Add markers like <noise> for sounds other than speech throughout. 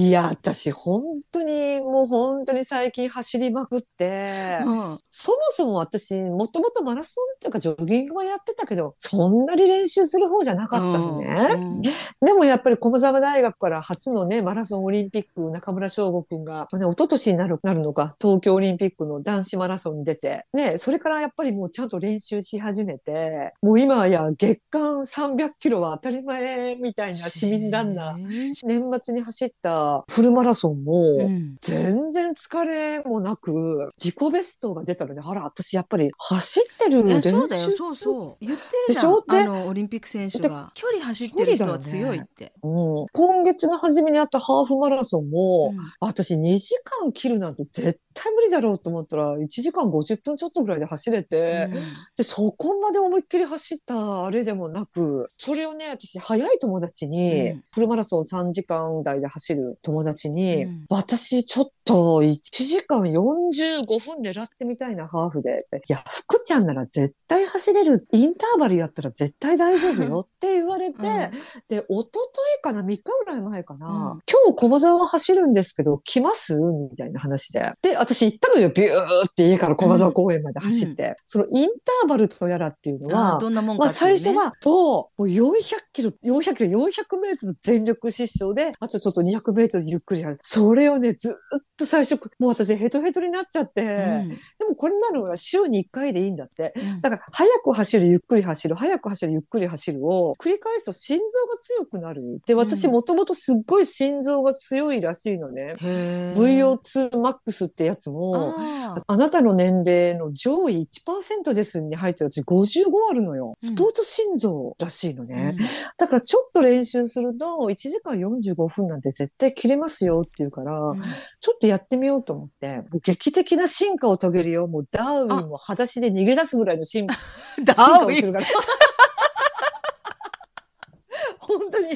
いや、私、本当に、もう本当に最近走りまくって、うんそもそも私、もともとマラソンっていうかジョギングはやってたけど、そんなに練習する方じゃなかったのね。うんでもやっぱり駒沢大学から初のね、マラソンオリンピック、中村翔吾くんが、ね、一昨年になるなるのか、東京オリンピックの男子マラソンに出て、ね、それからやっぱりもうちゃんと練習し始めて、もう今や月間300キロは当たり前みたいな市民ランナー。ー。年末に走ったフルマラソンも、うん。全然疲れもなく、自己ベストが出たので、あら、私やっぱり走ってるそうだよそうそう。言ってるじゃん。でしょ？であのオリンピック選手が。距離走ってる人は強いって。うん。今月の初めにあったハーフマラソンも、うん。私2時間切るなんて絶対無理だろうと思ったら、1時間50分ちょっとぐらいで走れて、で、そこまで思いっきり走ったあれでもなく、それをね、私、早い友達に、うんフルマラソン3時間台で走る友達に、うん私、ちょっと1時間45分狙ってみたいな、ハーフで。いや、福ちゃんなら絶対走れる。インターバルやったら絶対大丈夫よって言われて、うんで、一昨日かな ?3 日ぐらい前かな、うん今日駒沢走るんですけど、来ます？みたいな話で。で、私行ったのよ。ビューって家から駒沢公園まで走って。そのインターバルとやらっていうのは、どんなもんまあかっていうね最初は、そう、もう400キロ、400キロ、400メートル全力疾走で、あとちょっと200メートルゆっくりやる。それをね、ずっと最初、もう私ヘトヘトになっちゃって、うんでもこれなのは週に1回でいいんだって。うんだから、早く走る、ゆっくり走る、早く走る、ゆっくり走るを繰り返すと心臓が強くなる。で、私うんもともとすっごい心臓が強いらしいのね。へー VO2max ってやつも、あなたの年齢の上位1%ですに入ってるうち55あるのよ。うんスポーツ心臓らしいのね。うんだからちょっと練習すると1時間45分なんて絶対切れますよっていうから、うんちょっとやってみようと思って、劇的な進化を遂げるよ。もうダーウィンも裸足で逃げ出すぐらいの進 <laughs> ダ進ーウィン化をするから。本当に。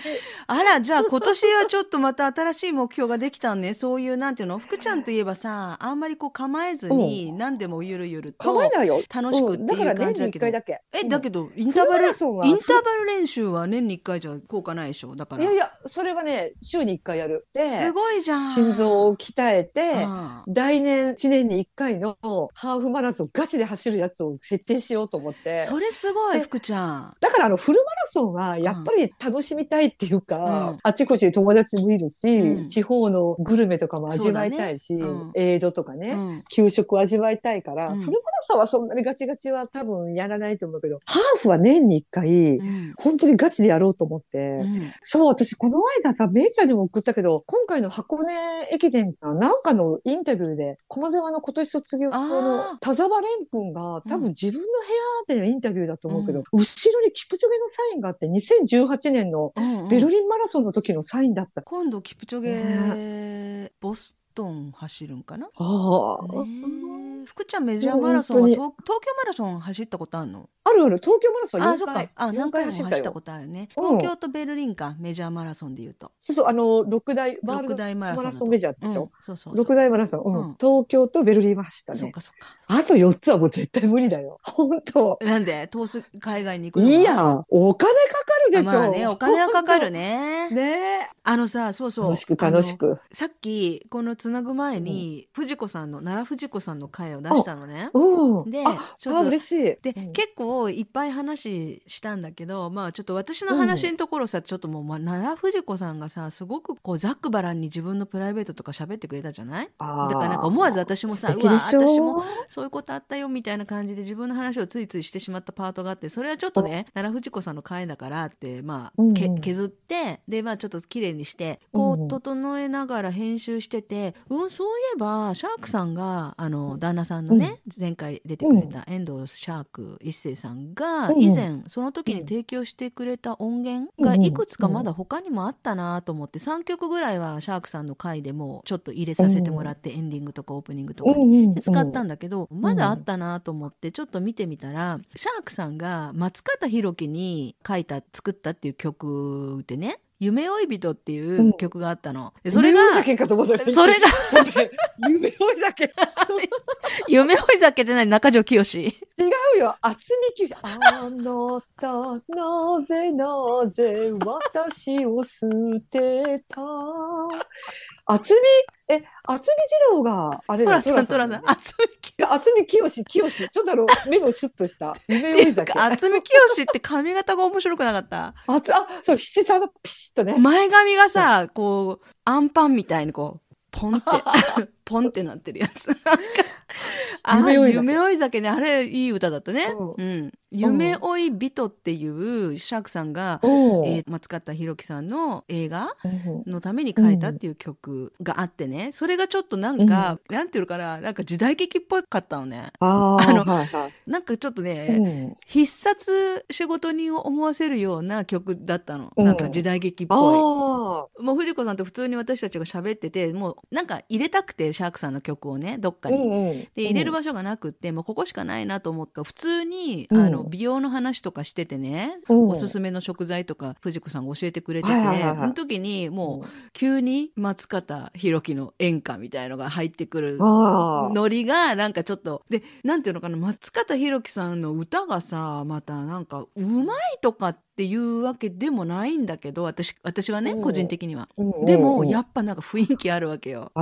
あらじゃあ今年はちょっとまた新しい目標ができたね。そういうなんていうの？福ちゃんといえばさあんまりこう構えずに何でもゆるゆると構えないよ。楽しくってうん。だからいう感年に1じだけど。回だけ。えだけど、どインターバルインターバル練習は年に1回じゃ効果ないでしょ？だから。いやいや、それはね、週に1回やる。で、すごいじゃん。心臓を鍛えて、あ来年1年に1回のハーフマラソンガチで走るやつを設定しようと思って。あ。それすごいで福ちゃん。だからあのフルマラソンはやっぱり楽しみたいっていうか、うんあちこちに友達もいるし、うん地方のグルメとかも味わいたいし、ね。うんエイドとかね、給食を味わいたいから、うんフルマラソンはそんなにガチガチは多分やらないと思うけど、ハーフは年に1回、本当にガチでやろうと思って、そう、私この間さ、めいちゃんにも送ったけど、今回の箱根駅伝かなんかのインタビューで、駒沢の今年卒業あの田沢蓮君が、多分自分の部屋でのインタビューだと思うけど、後ろにキプチョゲのサインがあって、2018年のうんうんベルリンマラソンの時のサインだった。今度キプチョゲボストン走るんかな？ああ、福ちゃんメジャーマラソンは本東東京マラソン走ったことあるの？あるある、東京マラソンあ、4そっか回。。あ、何4回も走った。ことあるね。うん東京とベルリンか、メジャーマラソンで言うと。そうそう、あの、六大、ワールドマラソンメジャーでしうんょ。そうそう。六大マラソン、うんうん東京とベルリンは走ったね。そっかそっか。あと4つはもう絶対無理だよ。本当。なんで？遠す海外に行くのが？いや、お金るでしょ。あまあね、<laughs> お金はかかるね。ねあのさ、そうそう。楽しく楽し。く。さっき、このつなぐ前に、藤子さんの、奈良藤子さんの回を出したのね。うん。でちょっと嬉しい。で、うん結構いっぱい話したんだけどまあちょっと私の話のところさ、ちょっともう、まあ、奈良藤子さんがさすごくこうざっくばらんに自分のプライベートとか喋ってくれたじゃない？だからなんか思わず私もさうわ私もそういうことあったよみたいな感じで自分の話をついついしてしまったパートがあってそれはちょっとね奈良藤子さんの回だからってまあ、けうんうん削ってでまあちょっと綺麗にしてこうん。ううん整えながら編集しててうんそういえばシャークさんがあの旦那さんのね、前回出てくれた遠藤シャーク一生さんがうん以前その時に提供してくれた音源がいくつかまだ他にもあったなと思って3曲ぐらいはシャークさんの回でもちょっと入れさせてもらってエンディングとかオープニングとかにで使ったんだけど、まだあったなと思ってちょっと見てみたら、シャークさんが松方弘樹に書いた作ったっていう曲でね「夢追い人っていう曲があったの。でそれが、それが、夢追い酒。<laughs> <laughs> 夢追い酒って何？中条きよし。違うよ。厚みきあなた、なぜなぜ私を捨てた。厚み、え、厚み二郎が、あれだトラさん、トラさん、厚みきよ厚みきよし、きよし。ちょっとあの、目のシュッとした。夢追い酒。厚みきよしって髪型が面白くなかった？あつ、あ、そう、七三のピシッとね。前髪がさ、こう、アンパンみたいにこう、ポンって、<laughs> ポンってなってるやつ。あ <laughs> 夢追い酒夢追い酒ね、あれいい歌だったね。ううん。夢追い人っていうシャークさんが、おえー松方弘樹さんの映画うんのために書いたっていう曲があってね、それがちょっとなんか、なんていうのかな、なんか時代劇っぽかったのね。あ <laughs> のはいはい。なんかちょっとね、うん必殺仕事人を思わせるような曲だったの。うんなんか時代劇っぽい。もう藤子さんと普通に私たちが喋っててもうなんか入れたくてシャークさんの曲をねどっかに。うんうん。で入れる場所がなくって、もうここしかないなと思った普通に、うんあの美容の話とかしててね、うんおすすめの食材とか藤子さんが教えてくれてて、その時にもう急に松方弘樹の演歌みたいのが入ってくる。ノリがなんかちょっとでなんていうのかな松方弘樹さんの歌がさまたなんかうまいとかっていうわけでもないんだけど私私はね、うん個人的には。でもやっぱなんか雰囲気あるわけよ。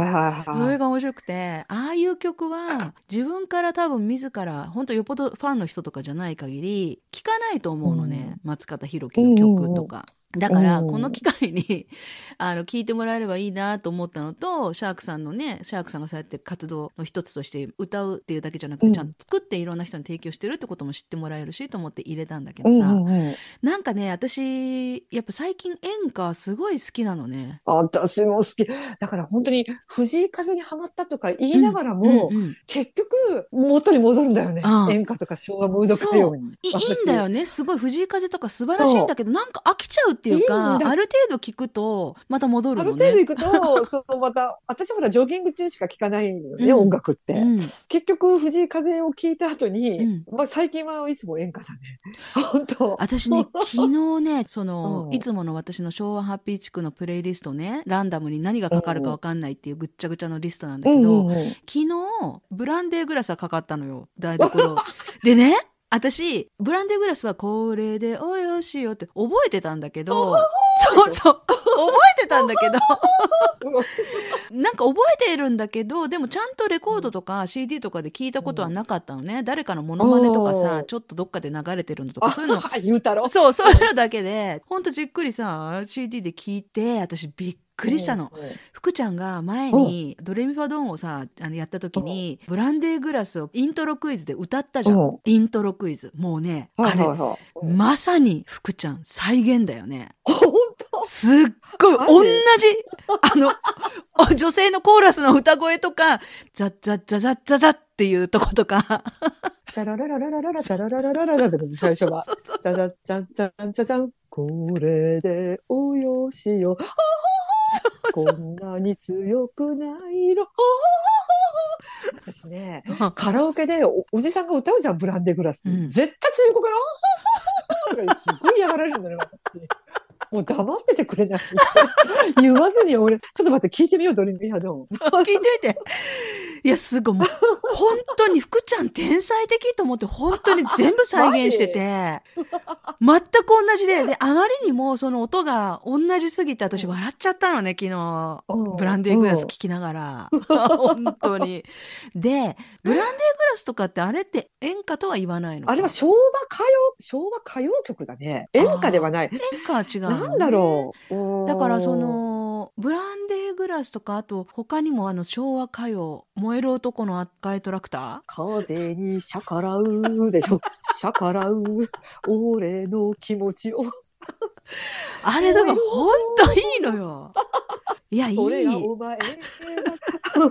それが面白くてああいう曲は <laughs> 自分から多分自ら本当よっぽどファンの人とかじゃない限り聴かないと思うのね、松方弘樹の曲とか。だからうんこの機会に <laughs> あの聞いてもらえればいいなと思ったのとシャークさんのねシャークさんがそうやって活動の一つとして歌うっていうだけじゃなくて、うんちゃんと作っていろんな人に提供してるってことも知ってもらえるしと思って入れたんだけどうんさ、うんうん。なんかね私やっぱ最近演歌すごい好きなのね。私も好き。だから本当に藤井風にハマったとか言いながらも、うんうん結局元に戻るんだよねあ。あ演歌とか昭和ムード歌謡に。いいいんだよねすごい藤井風とか素晴らしいんだけどなんか飽きちゃうっていうかある程度聞くとまた戻あるのね。る程度行くと、<laughs> そのまた、私はほらジョギング中しか聴かないのね、うん音楽って。うん結局、藤井風を聴いた後に、うんまあ最近はいつも演歌だね。<laughs> 本当。私ね <laughs> 昨日ねその、うんいつもの私の昭和ハッピー地区のプレイリストねランダムに何がかかるか分かんないっていうぐっちゃぐちゃのリストなんだけど、昨日ブランデーグラスがかかったのよ台所でね私ブランデーグラスはこれでおいよしよって覚えてたんだけどそうそう覚えてたんだけど。なんか覚えてるんだけどでもちゃんとレコードとか CD とかで聞いたことはなかったのね、誰かのモノマネとかおさー。ちょっとどっかで流れてるのとかそういうの。<laughs> 言うたろ？そうそういうのだけでほんとじっくりさ CD で聞いて私びっくりしたの。福ちゃんが前にドレミファドンをさあのやった時にブランデーグラスをイントロクイズで歌ったじゃうんんイントロクイズもうねはいあれ。まさに福ちゃん再現だよね本当？すっごい同じあのお <laughs> 女性のコーラスの歌声とかザッザッザザッザザッっていうとことかザラララララララザララララララって最初は。そうそうそうザザザンザンザザン。これでおよしよ。<laughs> こんなに強くないの。私ね、カラオケでおおじさんが歌うじゃん、ブランデーグラス。うん絶対強くない。すごい嫌がられるんだよ、私もう黙っててくれない。言わずに俺、ちょっと待って、聞いてみよう、ドリミファドン。聞いてみて。いや、すごい。もう本当に福ちゃん天才的と思って、本当に全部再現してて、全く同じで、で、あまりにもその音が同じすぎて、私笑っちゃったのね、昨日。ブランデーグラス聞きながら。<laughs> 本当に。で、ブランデーグラスとかってあれって演歌とは言わないのかあれは昭和歌謡、昭和歌謡曲だね。演歌ではない。演歌は違うのね、なんだろう。だからそのブランデーグラスとかあと他にもあの昭和歌謡「燃える男の赤いトラクタ風に逆らうでしょ。<laughs> 逆らう。俺の気持ちを。ー <laughs>」あれだからほんといいのよ。<laughs> いやいい俺がお前だ。好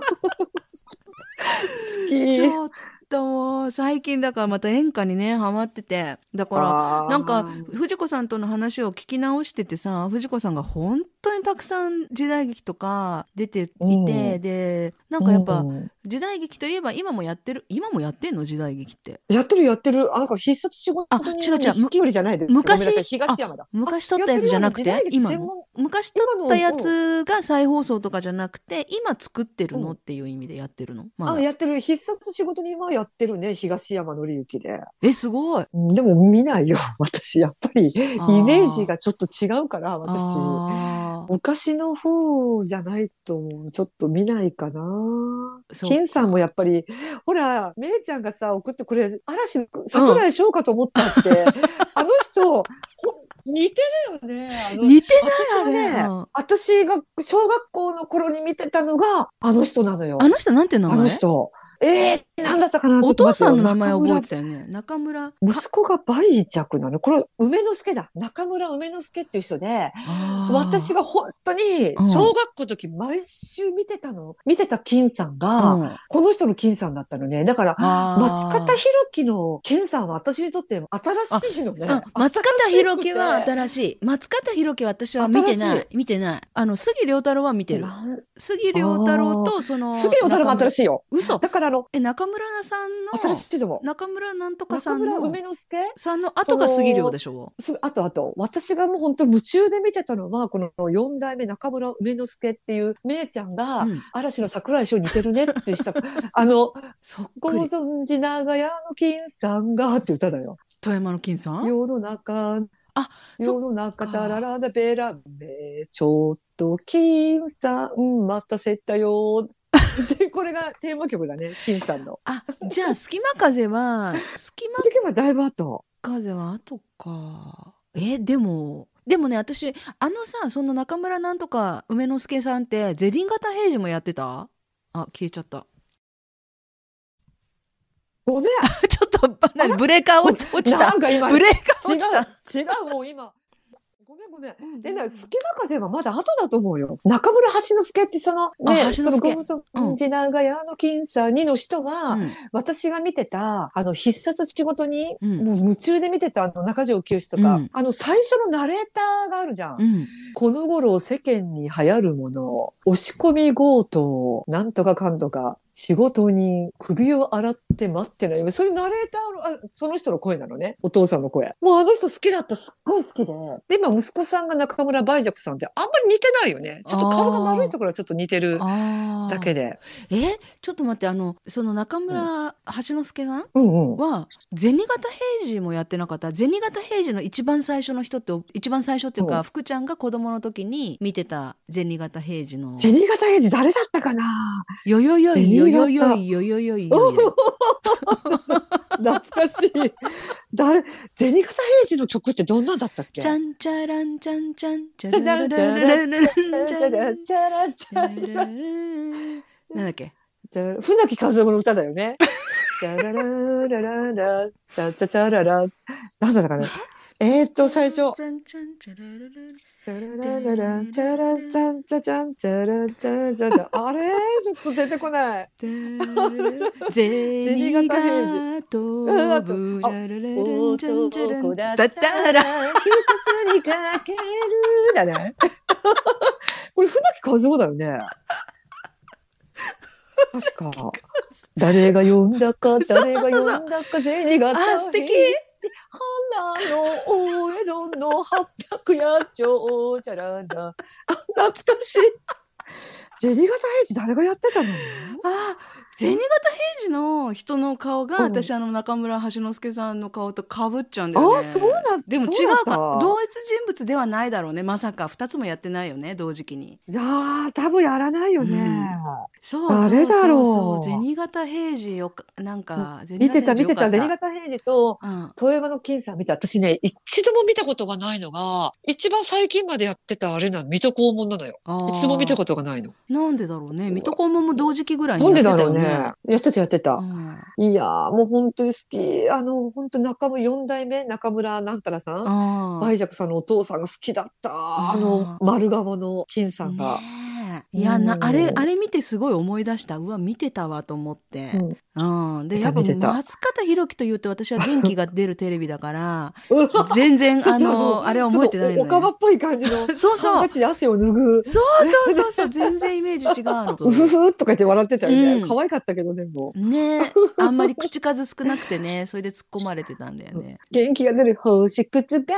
き。ちょっともう最近だからまた演歌にねハマっててだからなんか藤子さんとの話を聞き直しててさ藤子さんが本当にたくさん時代劇とか出てきて、でなんかやっぱ、うん時代劇といえば今もやってる今もやってんの？時代劇ってやってるやってる。あ、なんか必殺仕事あ人違う違う錦織じゃないです。昔東山だ。昔撮ったやつじゃなくて今昔撮ったやつが再放送とかじゃなくて今作ってるのっていう意味でやってるの、まだあ、やってる。必殺仕事人はやってるね。東山紀之で。えすごいうんでも見ないよ。<laughs> 私、やっぱり、イメージがちょっと違うから、私。昔の方じゃないと、ちょっと見ないかな。金さんもやっぱり、ほら、めいちゃんがさ、送ってくれ、嵐の桜井翔かと思ったって、<laughs> あの人、ほ似てるよね。似てないあれ、ねうん私が小学校の頃に見てたのが、あの人なのよ。あの人なんて名あ前の人。ええー、なんだったかな？お父さんの名前覚えててたよね中村息子が梅若なの。これ、梅之助だ。中村梅之助っていう人で、私が、が本当にうん小学校の時毎週見てたの、見てた金さんが、うんこの人の金さんだったのね。だから、松方弘樹の金さんは私にとって新しいのね。うん松方弘樹は新しい。松方弘樹は私は見てな新い。見てない。あの、杉良太郎は見てる。杉良太郎と、その、杉野太郎も新い。しいよ。嘘だからあの、え、中村さん新の、しいと思う。中村なんとかさ中村んの、梅之助？さんの後が杉良でしょ？すあとあと、私がもう本当夢中で見てたのは、この四代目中村梅之助っていう、めいちゃんが、うん嵐の桜井翔に似てるねってした、<laughs> あの、そっご。存知長屋の金さんがって歌だよ。富山の金さん？世の中、あ世の中、そっかタララダベラメ、ちょっと金さん待たせたよ。<laughs> で、これがテーマ曲だね、金さんの。あ、じゃあ、隙間風は、<laughs> 隙間時はだいぶ後。風は後か。え、でも、でもね、私、あのさ、その中村なんとか梅之助さんって、ゼディン型平次もやってた？あ、消えちゃった。ごめん。<laughs> ちょっと、何ブレーカー落ちたブレーカー落ちた。違う、違う、もう今。ごめんごめん。でね、隙間風はまだ後だと思うよ。中村橋之助ってその、あね、その、ご存知長屋の金さんにの人は、うん。私が見てた、あの、必殺仕事に、うん。もう夢中で見てたあの、中条清とか、うん。あの、最初のナレーターがあるじゃん。この頃世間に流行るもの、押し込み強盗、なんとかかんとか、仕事に首を洗って待ってない。そういうナレーターの、あその人の声なのね。お父さんの声。もうあの人好きだった。すっごい好きで。で、今息子さんが中村梅若さんってあんまり似てないよね。ちょっと顔が丸いところはちょっと似てる。だけで。え、ちょっと待って、あの、その中村橋之助さんうんうん。は、銭形平次もやってなかった。銭形平次の一番最初の人って、一番最初っていうか、うん福ちゃんが子供の時に見てた銭形平次の。銭形平次誰だったかな？よよよいよよよいよよよい懐かしい。誰、銭形平次の曲ってどんなんだったっけ？ちゃんちゃらんちゃんちゃんちゃじゃんらららららららんちゃんチャラチャラチャラチャラなんだっけ船木和夫の歌だよね。チャラララララ、チャチャチャララ。なんだったかな。えーっと、最初。ちゃんちゃんちゃらららチャララララ、チャラチャンチャチャン、チャラチャチャチャ。あれちょっと出てこない。銭が飛ぶだったら一つにかける。だね。これ船木和夫だよね。確か。誰が呼んだか、誰が呼んだか、銭があ素敵花のお江戸の八百野鳥じゃらだ。あ <laughs> 懐かしい。<laughs> 銭形平次誰がやってたの？あ銭形平次の人の顔が、うん私あの中村橋之助さんの顔とかぶっちゃうんだよね。あそうなんでも違そうか同一人物ではないだろうねまさか2つもやってないよね同時期に。じゃあ、多分やらないよね。そう誰だろうそうそう銭形平次よかなんか見てた、見てた、銭銭形平次と、うん富山の金さん見た。私ね、一度も見たことがないのが、一番最近までやってたあれなの、水戸黄門なのよ。あーいつも見たことがないの。なんでだろうね水戸黄門も同時期ぐらいになんやってたよね。ね。やってた、やってた。うんいやー、もう本当に好き。あの、本当中村、四代目？中村なんたらさん？あー梅若さんのお父さんが好きだった。ああの、丸顔の金さんが。ねいやなうん。あれあれ見てすごい思い出した。うわ見てたわと思って、うん。で見やっぱ松方弘樹というと私は元気が出るテレビだからうん。全然 <laughs> あのあれは覚えてないのよ。ちょっとおかばっぽい感じの。そうそう。汗を拭う。そうそうそうそう。全然イメージ違うの <laughs> うふふとか言って笑ってたよね。うん。可愛かったけどでも。ね。<laughs> あんまり口数少なくてね。それで突っ込まれてたんだよね。元気が出る星屑が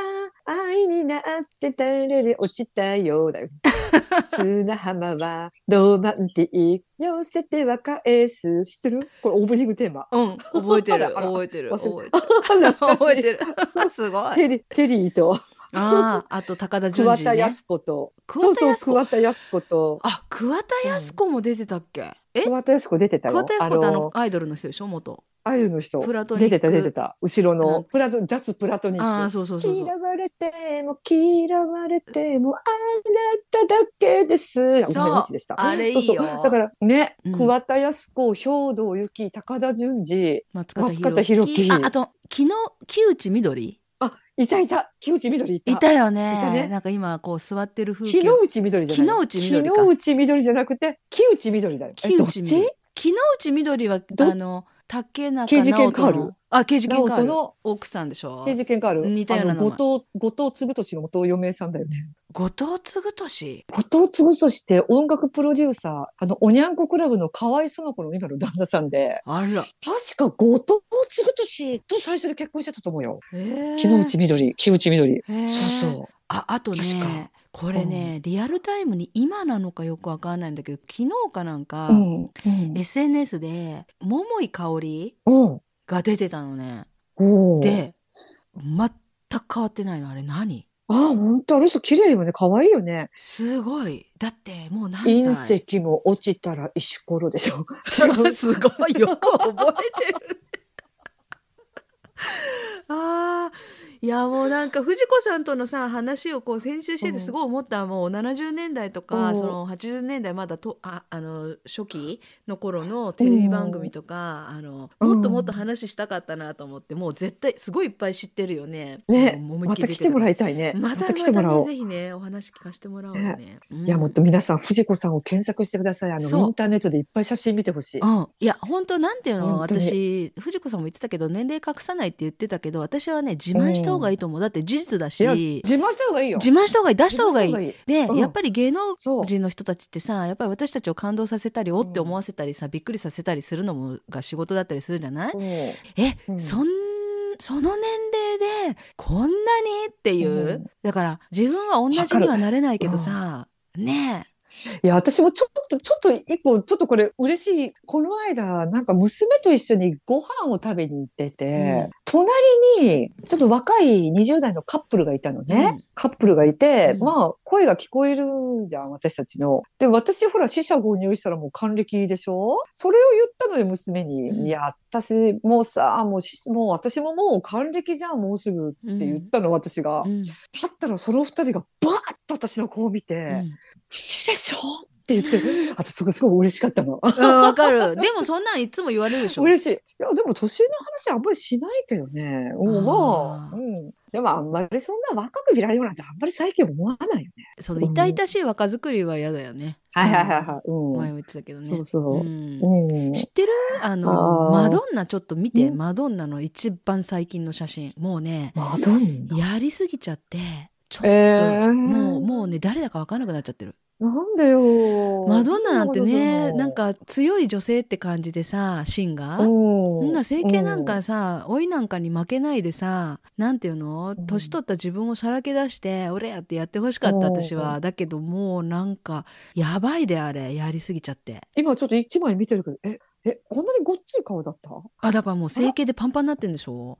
愛になって垂れで落ちたようだよ。<laughs> 砂浜はロマンティ。寄せては返す。知ってる？これオープニングテーマ。うん覚えてる <laughs> 覚えてる忘覚えて。る覚えてる <laughs> すごい。テリテリーとあああと高田純次ね桑田靖。子と。桑田靖子？桑田靖子と。あ桑田靖子も出てたっけ？え？桑田靖子出てたよ。桑田靖子ってあののアイドルの人でしょ？元。あゆの人。プラトニック出てた出てた。後ろうんのプラト脱プラトニック。ああそうそうそうそう。嫌われても嫌われてもあなただけです。あごめんそうでした。あれいいよそうそうだからね、うん桑田靖子、兵藤由紀、高田純次、松方松方弘樹ああと昨日木内みどりあ、いたいた、木内みどりいた。いたよねいたねなんか今こう座ってる風景木之内みどりじゃない。木之内みどりか木之内みどりじゃなくて、木内みどりだよ。え木どっち？内みどり木之内みどりはどあの竹中刑事件カールのあ刑事件カールの？奥さんでしょ？刑事件がある。似たような後藤、後藤嗣俊の元嫁さんだよね。後藤嗣俊後藤嗣俊って音楽プロデューサー、あの、おにゃんこクラブの河合園子の今の旦那さんで、あら。確か後藤嗣俊と最初で結婚してたと思うよ。え木之内みどり、木内みどり。へー。そうそう。ああとねこれね、リアルタイムに今なのかよくわかんないんだけど昨日かなんか、うん。うん。SNS で桃井かおりうん。が出てたのねで全く変わってないのあれ何？あ、本当？あの人綺麗よね。可愛いよね。すごいだってもう何隕歳石も落ちたら石ころでしょ。<laughs> 違う？すごいよく覚えてる。あ <laughs> ーいやもうなんか藤子さんとのさ話をこう先週しててすごい思った、もう70年代とか、うんその80年代まだとああの初期の頃のテレビ番組とか、あのもっともっと話したかったなと思って、もう絶対すごいいっぱい知ってるよね。ねもまた来てもらいたいね。ままたた来てもらおう。ぜひねお話聞かせてもらおうね。うんいや、もっと皆さん、藤子さんを検索してください。あの、インターネットでいっぱい写真見てほしい。うん、いや本当なんていうの私藤子さんも言ってたけど年齢隠さないって言ってたけど私はね自慢した方がいいと思う、だって事実だし。自慢した方がいいよ。自慢した方がいい。出した方がいい。自慢した方で、うん。やっぱり芸能人の人たちってさやっぱり私たちを感動させたりおって思わせたりさ、びっくりさせたりするのもが仕事だったりするじゃない、う。んえ、うん。そんその年齢でこんなにっていう、うん。だから自分は同じにはなれないけどさ、ねいや、私もちょっと、ちょっと一個、ちょっとこれ嬉しい。この間、なんか娘と一緒にご飯を食べに行ってて、うん隣に、ちょっと若い20代のカップルがいたのね。うんカップルがいて、うんまあ、声が聞こえるじゃん、私たちの。で、私、ほら、死者購入したらもう還暦でしょ？それを言ったのよ、娘に。うんいや、私、もうさ、もうし、もう私ももう還暦じゃん、もうすぐって言ったの、私が。うんだったら、その二人がバーッと私の顔を見て、うん嘘でしょ？って言って、<laughs> あとすごいすごい嬉しかったの。うんわかるでもそんなんいつも言われるでしょ嬉しい。いや、でも年の話あんまりしないけどね。うん、まあ、うん。でもあんまりそんな若く見られようなんてあんまり最近思わないよね。その痛々しい若作りは嫌だよね。はいはいはいい。はい。うん。前も言ってたけどね。そうそううんうん。知ってる？あのマドンナちょっと見てうんマドンナの一番最近の写真もうねマドンナ？やりすぎちゃってちょっと、えー。もうもうね誰だか分からなくなっちゃってる。なんでよ。マドンナなんてねなん、か強い女性って感じでさシンがうん。そんな整形なんかさ老いなんかに負けないでさなんていうの？ん。年取った自分をさらけ出して俺やってやってほしかった私は。だけどもうなんかやばいであれ。やりすぎちゃって。今ちょっと一枚見てるけど、え、え、こんなにごっつい顔だった？あだからもう整形でパンパンになってんでしょ？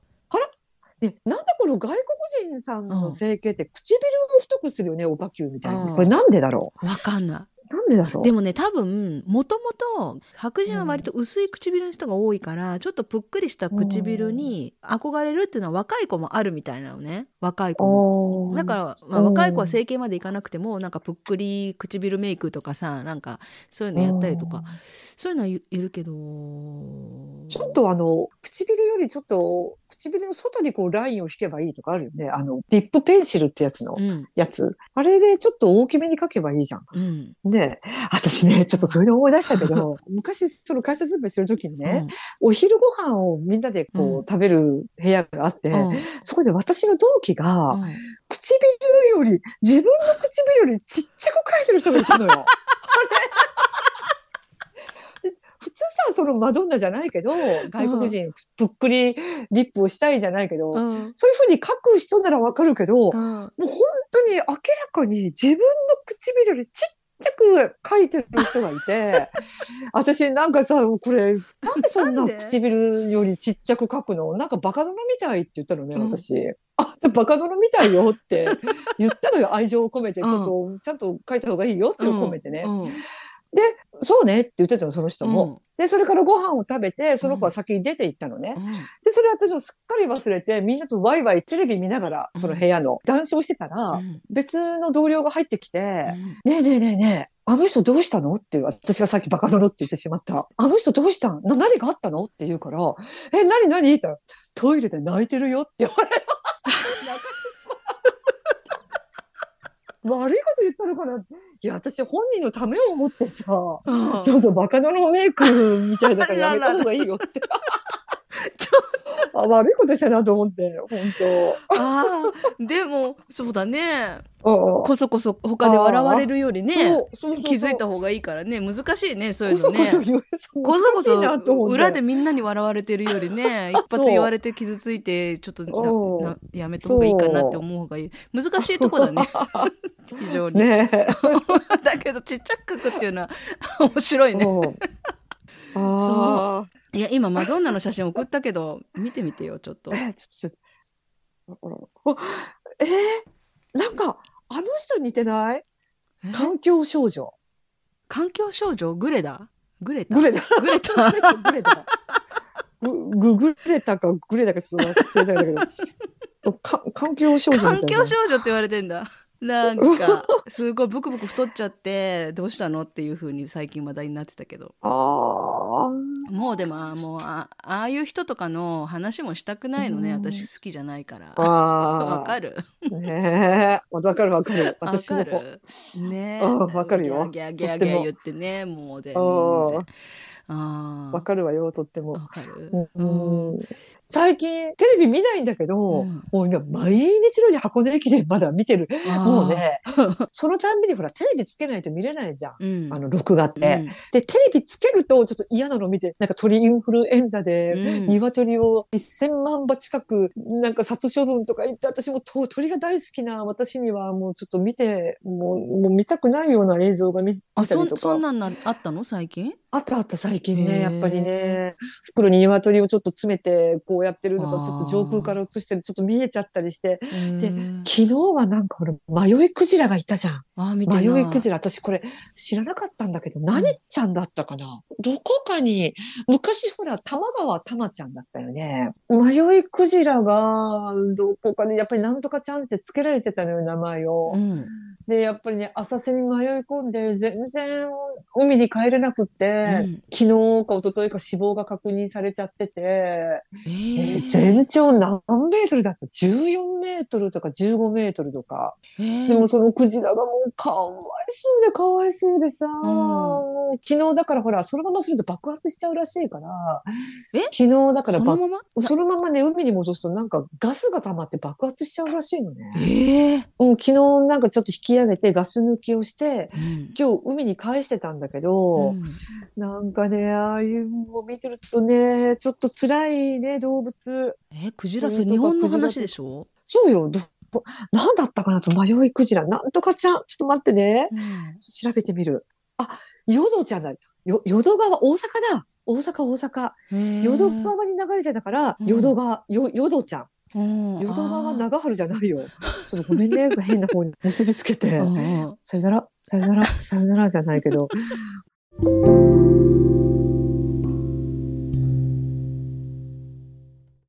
ね、なんでこの外国人さんの整形って唇を太くするよね、オバキューみたいに。うん。これなんでだろわかんなうなんでだろう？いでもね多分もともと白人は割と薄い唇の人が多いから、ちょっとぷっくりした唇に憧れるっていうのは若い子もあるみたいなのね。若い子も。だから、まあ、うん若い子は整形までいかなくてもなんかぷっくり唇メイクとかさなんかそういうのやったりとか、そういうのはいいるけど。ちょっとあの、唇よりちょっと、唇の外にこうラインを引けばいいとかあるよね。あの、ディップペンシルってやつの、うん。やつ。あれでちょっと大きめに描けばいいじゃん。うんねね、私ね、ちょっとそれで思い出したけど、<laughs> 昔、その会社勤めしてる時にね、うん。お昼ご飯をみんなでこう、うん。食べる部屋があって、うん。そこで私の同期が、うん。唇より、自分の唇よりちっちゃく描いてる人がいたのよ。<laughs> 普通さ、そのマドンナじゃないけど、外国人、ぷっくりリップをしたいじゃないけど、うん。そういうふうに描く人ならわかるけど、うん。もう本当に明らかに自分の唇よりちっちゃく描いてる人がいて、<laughs> 私なんかさ、これ、なんでそんな唇よりちっちゃく描くの？なんかバカ殿みたいって言ったのね、うん私。<laughs> あ、バカ殿みたいよって言ったのよ、愛情を込めて。ちうんょっと、ちゃんと描いた方がいいよって込めてね。うんそうねって言ってたの、その人も。うん。で、それからご飯を食べて、その子は先に出て行ったのね。うん。で、それ私もすっかり忘れて、みんなとワイワイテレビ見ながら、その部屋の談笑してたら、うん。別の同僚が入ってきて、うん。ねえねえねえねえ、あの人どうしたのって私がさっきバカ殿って言ってしまった。あの人どうしたん？な、何があったの？って言うから、え、何何？って言ったら、トイレで泣いてるよって言われた。<laughs> 泣かしてしまった悪いこと言ったのかないや、私本人のためを思ってさ、ちょっとバカ殿メイクみたいだからやめた方がいいよって。<laughs> ち <laughs> あ悪いことしたなと思って、本あーでも <laughs> そうだね。当。こそこそ他で笑われるよりねそうそうそうそう。気づいた方がいいからね。難しいねそういうこのね。そこそ。こそ裏でみんなに笑われてるよりね <laughs> 一発言われて傷ついてちょっとやめた方がいいかなって思う方がいい。難しいとこだね。非常に、ねえ。だけどちっちゃく書くっていうのは面白いね。う。んあいや今マドンナの写真送ったけど <laughs> 見てみてよちょっとあ。え、ちょっと、ちょっとあえーなんか、あの人に似てない？え？環境少女。環境少女？グレだグレタ？グレだ。グレタ？グレだ。ぐ、ぐ、グレたかグレだかちょっと忘れたんだけど。<laughs> か環境少女。環境少女って言われてんだなんか <laughs> すごいブクブク太っちゃってどうしたのっていう風に最近話題になってたけどああ。もうでもあもうあああいう人とかの話もしたくないのねうん私好きじゃないからああ。わかる？ねえ。わかるわかる。わ <laughs> 私も。かるねあわかるよギャーギャーギャーギャー言ってねもう全然ああ。あわかるわよ、とっても。うんうん。最近、テレビ見ないんだけど、うん。もう今、毎日のように箱根駅伝まだ見てる。もうね、<laughs> そのたんびにほら、テレビつけないと見れないじゃん。うん。あの、録画って。うん。で、テレビつけると、ちょっと嫌なの見て、なんか鳥インフルエンザで、うん。鶏を1000万羽近く、なんか殺処分とか言って、私もと鳥が大好きな私にはもうちょっと見て、もうもう見たくないような映像が見見たりとか。んそんなんなあったの？最近？あったあった。最近ね、やっぱりね、袋に鶏をちょっと詰めて、こうやってるのがちょっと上空から映してる、ちょっと見えちゃったりして、へー昨日はなんかほら、迷いクジラがいたじゃん。あ迷いクジラ、私これ知らなかったんだけど、何ちゃんだったかな、どこかに、昔ほら、玉川玉ちゃんだったよね。迷いクジラが、どこかに、やっぱりなんとかちゃんって付けられてたのよ、名前を。うんで、やっぱりね、浅瀬に迷い込んで、全然海に帰れなくって、うん。昨日か一昨日か死亡が確認されちゃってて、ええーー全長何メートルだった ?14 メートルとか15メートルとか。えー。でもそのクジラがもうかわいそうでかわいそうでさ、もう昨日だからほら、そのまますると爆発しちゃうらしいから、え？昨日だからばそのまま？そのままね、海に戻すとなんかガスが溜まって爆発しちゃうらしいのね。ええうん、昨日なんかちょっと引き上げてガス抜きをして、うん今日海に返してたんだけど、うんなんかね、ああいうのを見てるとね、ちょっと辛いね、動物。えクジラそそれ日本の話でしょ？そうよ、ど、なんだったかなと迷いクジラ。なんとかちゃん。ちょっと待ってね。うん調べてみる。あ、淀じゃない。よ、淀川、大阪だ。大阪、大阪。淀川に流れてたから、うん淀川、よ、淀ちゃん。うん淀川あー長春じゃないよ。<laughs> ちょっとごめんね。変な方に結びつけてさよなら、さよなら、さよならじゃないけど。